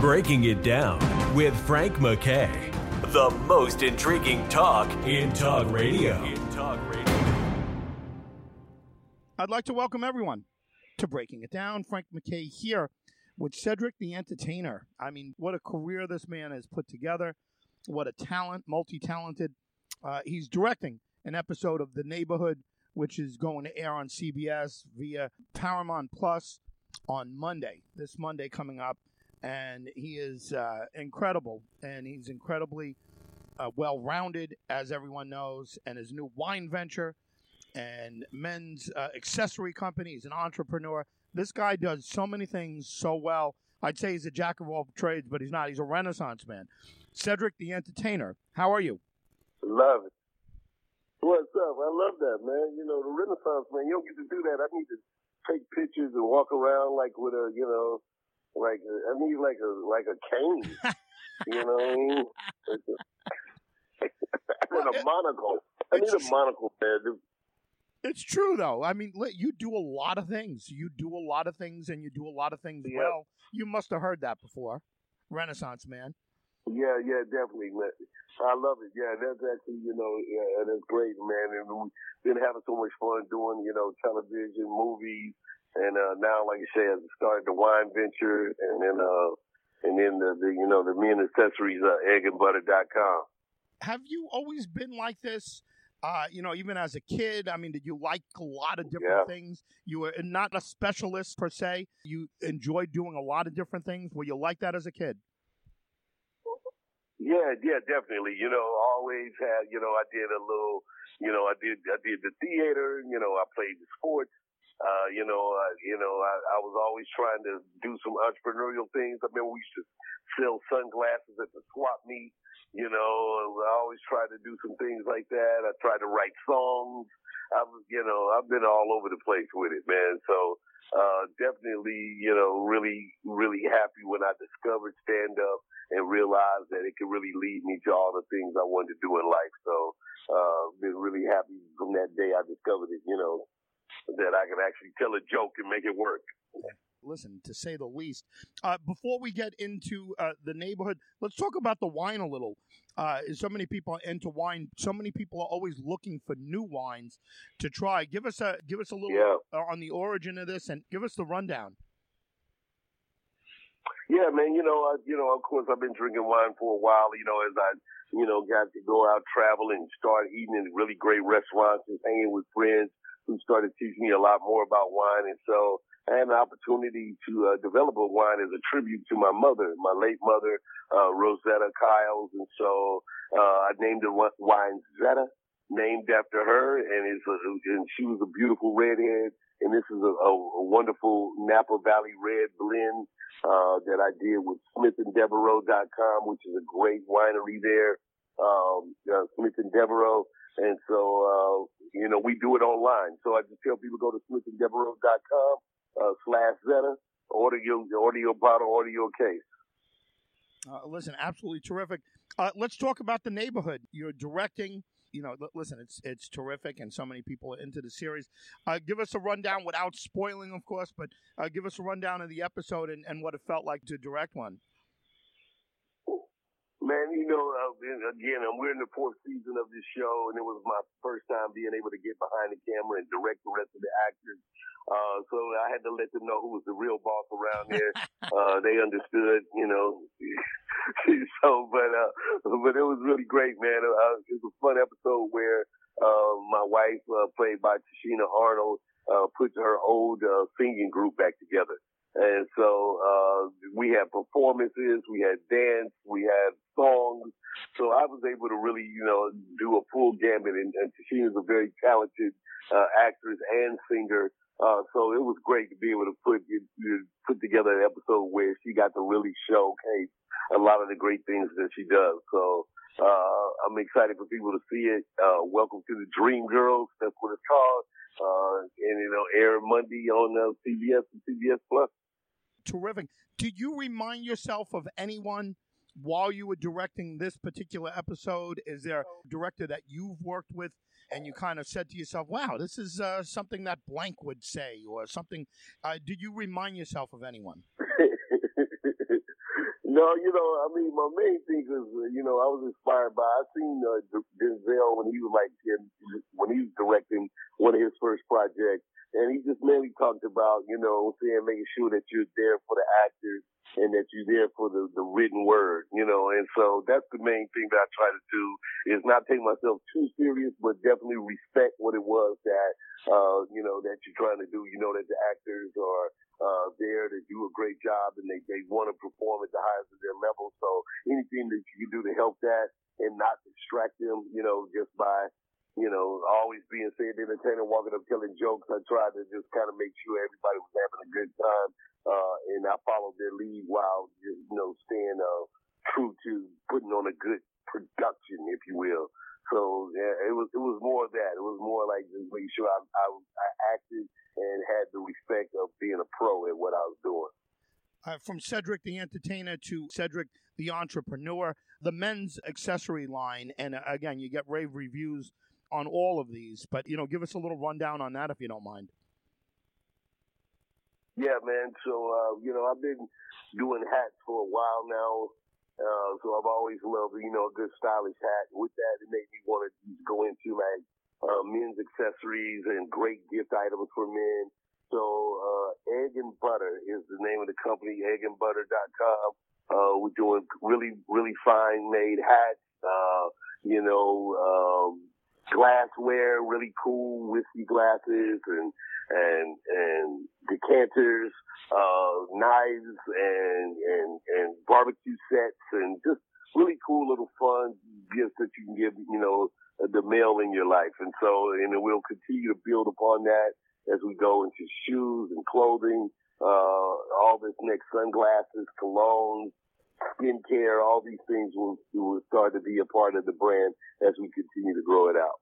Breaking It Down with Frank McKay. The most intriguing talk in talk radio. In talk radio. I'd like to welcome everyone to Breaking It Down. Frank McKay here with Cedric the Entertainer. I mean, what a career this man has put together. What a talent, multi talented. Uh, he's directing an episode of The Neighborhood, which is going to air on CBS via Paramount Plus on Monday, this Monday coming up. And he is uh, incredible, and he's incredibly uh, well rounded, as everyone knows. And his new wine venture and men's uh, accessory company, he's an entrepreneur. This guy does so many things so well. I'd say he's a jack of all trades, but he's not. He's a renaissance man. Cedric the Entertainer, how are you? Love it. What's up? I love that, man. You know, the Renaissance man, you don't get to do that. I need to take pictures and walk around like with a, you know, like I need like a like a cane. you know what I mean? with a monocle. I need a monocle, man. It's true though. I mean, you do a lot of things. You do a lot of things, and you do a lot of things Yeah. well. You must have heard that before, Renaissance man. Yeah, yeah, definitely, man. I love it. Yeah, that's actually, you know, yeah, that's great, man. And we've been having so much fun doing, you know, television, movies, and uh, now, like you said, I started the wine venture, and then, uh, and then the, the you know, the men accessories, uh, eggandbutter.com. Have you always been like this? Uh, you know, even as a kid, I mean, did you like a lot of different Yeah. things? You were not a specialist per se. You enjoyed doing a lot of different things. Were you like that as a kid? Yeah, yeah, definitely. You know, always had, you know, I did a little, you know, I did, I did the theater, you know, I played the sports. Uh, you know, uh, you know, I, I was always trying to do some entrepreneurial things. I remember we used to sell sunglasses at the swap meet. You know, I always tried to do some things like that. I tried to write songs. I was, you know, I've been all over the place with it, man. So, uh, definitely, you know, really, really happy when I discovered stand up and realized that it could really lead me to all the things I wanted to do in life. So, uh, been really happy from that day I discovered it, you know, that I can actually tell a joke and make it work. Listen, to say the least. Uh, before we get into uh, the neighborhood, let's talk about the wine a little. Uh, so many people are into wine. So many people are always looking for new wines to try. Give us a give us a little Yeah. uh, on the origin of this, and give us the rundown. Yeah, man. You know, I, you know, of course, I've been drinking wine for a while. You know, as I, you know, got to go out travel and start eating in really great restaurants and hanging with friends who started teaching me a lot more about wine. And so I had an opportunity to uh, develop a wine as a tribute to my mother, my late mother, uh, Rosetta Kyles. And so uh, I named wi- wine Zetta, named after her, and it's a, and she was a beautiful redhead. And this is a, a, a wonderful Napa Valley red blend uh, that I did with SmithAndDevereux.com, which is a great winery there, um, uh, Smith and Devereux. And so, uh, you know, we do it online. So I just tell people go to SmithAndDevereux.com uh, slash Zetta, order your order your bottle, order your case. Uh, listen, absolutely terrific. Uh, let's talk about the neighborhood. You're directing. You know, listen, it's it's terrific, and so many people are into the series. Uh, give us a rundown without spoiling, of course, but uh, give us a rundown of the episode and, and what it felt like to direct one. Man, you know, uh, again, we're in the fourth season of this show, and it was my first time being able to get behind the camera and direct the rest of the actors. Uh, so I had to let them know who was the real boss around there. uh, they understood, you know. so, but, uh, but it was really great, man. Uh, it was a fun episode where, uh, my wife, uh, played by Tichina Arnold, uh, put her old, uh, singing group back together. And so, uh, we had performances, we had dance, we had songs. So I was able to really, you know, do a full gamut. And, and Tichina's a very talented, uh, actress and singer. Uh, so it was great to be able to put, put together an episode where she got to really showcase a lot of the great things that she does. So, uh, I'm excited for people to see it. Uh, welcome to the Dream Girls. That's what it's called. Uh, and you know, air Monday on uh, CBS and CBS Plus. Terrific. Did you remind yourself of anyone while you were directing this particular episode? Is there a director that you've worked with and you kind of said to yourself, wow, this is uh, something that blank would say or something? Uh, did you remind yourself of anyone? No, you know, I mean, my main thing is, you know, I was inspired by. I seen uh, Denzel when he was like when he was directing one of his first projects, and he just mainly talked about, you know, saying making sure that you're there for the actors and that you're there for the, the written word, you know, and so that's the main thing that I try to do is not take myself too serious, but definitely respect what it was that, uh, that you're trying to do. You know, that the actors are, uh, there to do a great job and they, they want to perform at the highest of their level. So anything that you can do to help that and not distract them, you know, just by, you know, always being said entertainer, walking up telling jokes. I tried to just kind of make sure everybody was having a good time uh, and I followed their lead while just, you know staying uh, true to putting on a good production, if you will. So yeah, it was it was more of that. It was more like just making sure I, I, I acted and had the respect of being a pro at what I was doing. Uh, from Cedric the Entertainer to Cedric the Entrepreneur, the men's accessory line, and uh, again, you get rave reviews on all of these. But you know, give us a little rundown on that if you don't mind. Yeah, man. So, uh, you know, I've been doing hats for a while now. Uh, so I've always loved, you know, a good stylish hat. With that, it made me want to go into like uh, men's accessories and great gift items for men. So, uh, Egg and Butter is the name of the company, eggandbutter.com. Uh, we're doing really, really fine made hats, uh, you know, um, glassware, really cool whiskey glasses and and and decanters, uh, knives, and and and barbecue sets, and just really cool little fun gifts that you can give, you know, the male in your life. And so, and we'll continue to build upon that as we go into shoes and clothing, uh, all this next sunglasses, colognes, skincare, all these things will, will start to be a part of the brand as we continue to grow it out.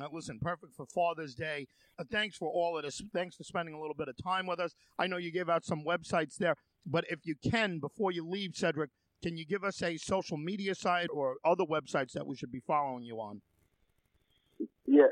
Uh, listen, perfect for Father's Day. Uh, thanks for all of this. Thanks for spending a little bit of time with us. I know you gave out some websites there, but if you can, before you leave, Cedric, can you give us a social media site or other websites that we should be following you on? Yeah,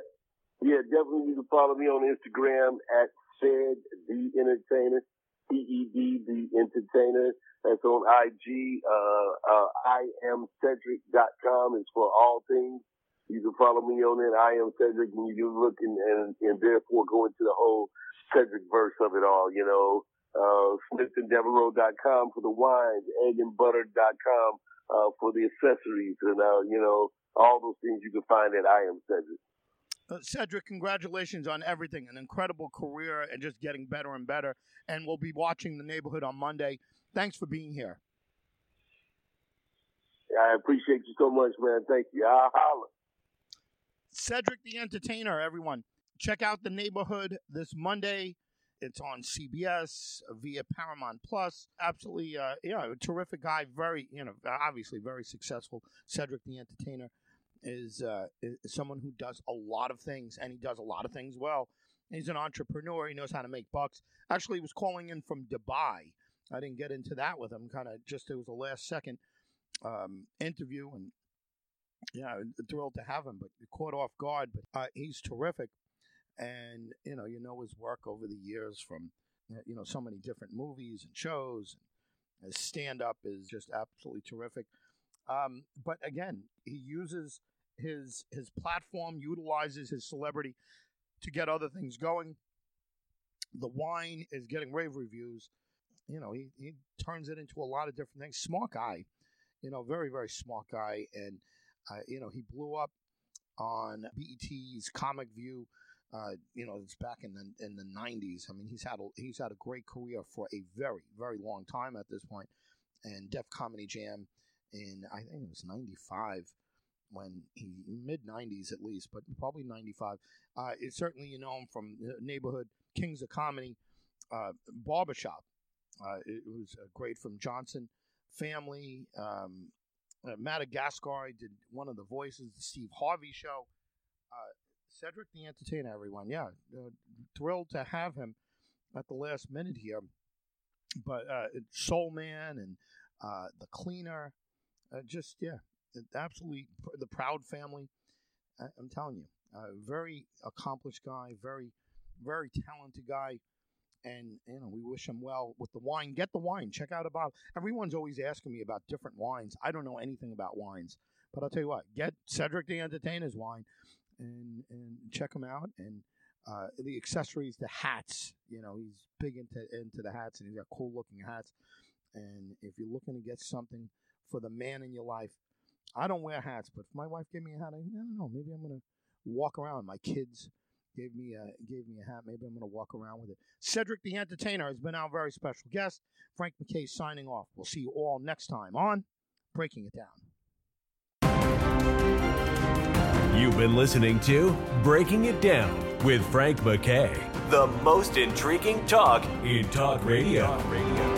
yeah, definitely you can follow me on Instagram at Ced the Entertainer, C E D the Entertainer. That's on IG. Uh, uh, I am Cedric.com is for all things you can follow me on that. I am Cedric, and you can look and, and, and therefore go into the whole Cedric verse of it all, you know. Uh, SmithandDevereux.com for the wines, eggandbutter.com uh, for the accessories, and, uh, you know, all those things you can find at I am Cedric. Uh, Cedric, congratulations on everything. An incredible career and just getting better and better. And we'll be watching the neighborhood on Monday. Thanks for being here. I appreciate you so much, man. Thank you. I'll holler. Cedric the Entertainer, everyone. Check out The Neighborhood this Monday. It's on CBS via Paramount Plus. Absolutely, uh, yeah, a terrific guy. Very, you know, obviously very successful. Cedric the Entertainer is, uh, is someone who does a lot of things, and he does a lot of things well. He's an entrepreneur. He knows how to make bucks. Actually, he was calling in from Dubai. I didn't get into that with him. Kind of just it was a last second um, interview, and yeah, thrilled to have him, but caught off guard. But uh, he's terrific, and you know, you know his work over the years from uh, you know so many different movies and shows. And His stand up is just absolutely terrific. Um, but again, he uses his his platform, utilizes his celebrity to get other things going. The wine is getting rave reviews. You know, he, he turns it into a lot of different things. Smart guy, you know, very, very smart guy. And uh, you know, he blew up on BET's Comic View. Uh, you know, it's back in the in the '90s. I mean, he's had a, he's had a great career for a very very long time at this point. And Def Comedy Jam in I think it was '95 when he mid '90s at least, but probably '95. Uh, it's certainly you know him from neighborhood Kings of Comedy, uh, Barbershop. Uh, it was uh, great from Johnson Family, um, uh, Madagascar did one of the voices, the Steve Harvey show. Uh, Cedric the Entertainer, everyone. Yeah, uh, thrilled to have him at the last minute here. But uh, Soul Man and uh, the Cleaner, uh, just yeah, absolutely the Proud Family. I'm telling you, very accomplished guy, very, very talented guy, and you know we wish him well with the wine. Get the wine. Check out a bottle. Everyone's always asking me about different wines. I don't know anything about wines, but I'll tell you what. Get Cedric the Entertainer's wine, and and check him out. And uh, the accessories, the hats. You know he's big into into the hats, and he's got cool looking hats. And if you're looking to get something for the man in your life, I don't wear hats, but if my wife gave me a hat, I, I don't know. Maybe I'm gonna walk around. My kids gave me a gave me a hat. Maybe I'm going to walk around with it. Cedric the Entertainer has been our very special guest. Frank McKay signing off. We'll see you all next time on Breaking It Down. You've been listening to Breaking It Down with Frank McKay, the most intriguing talk in talk radio. Talk radio.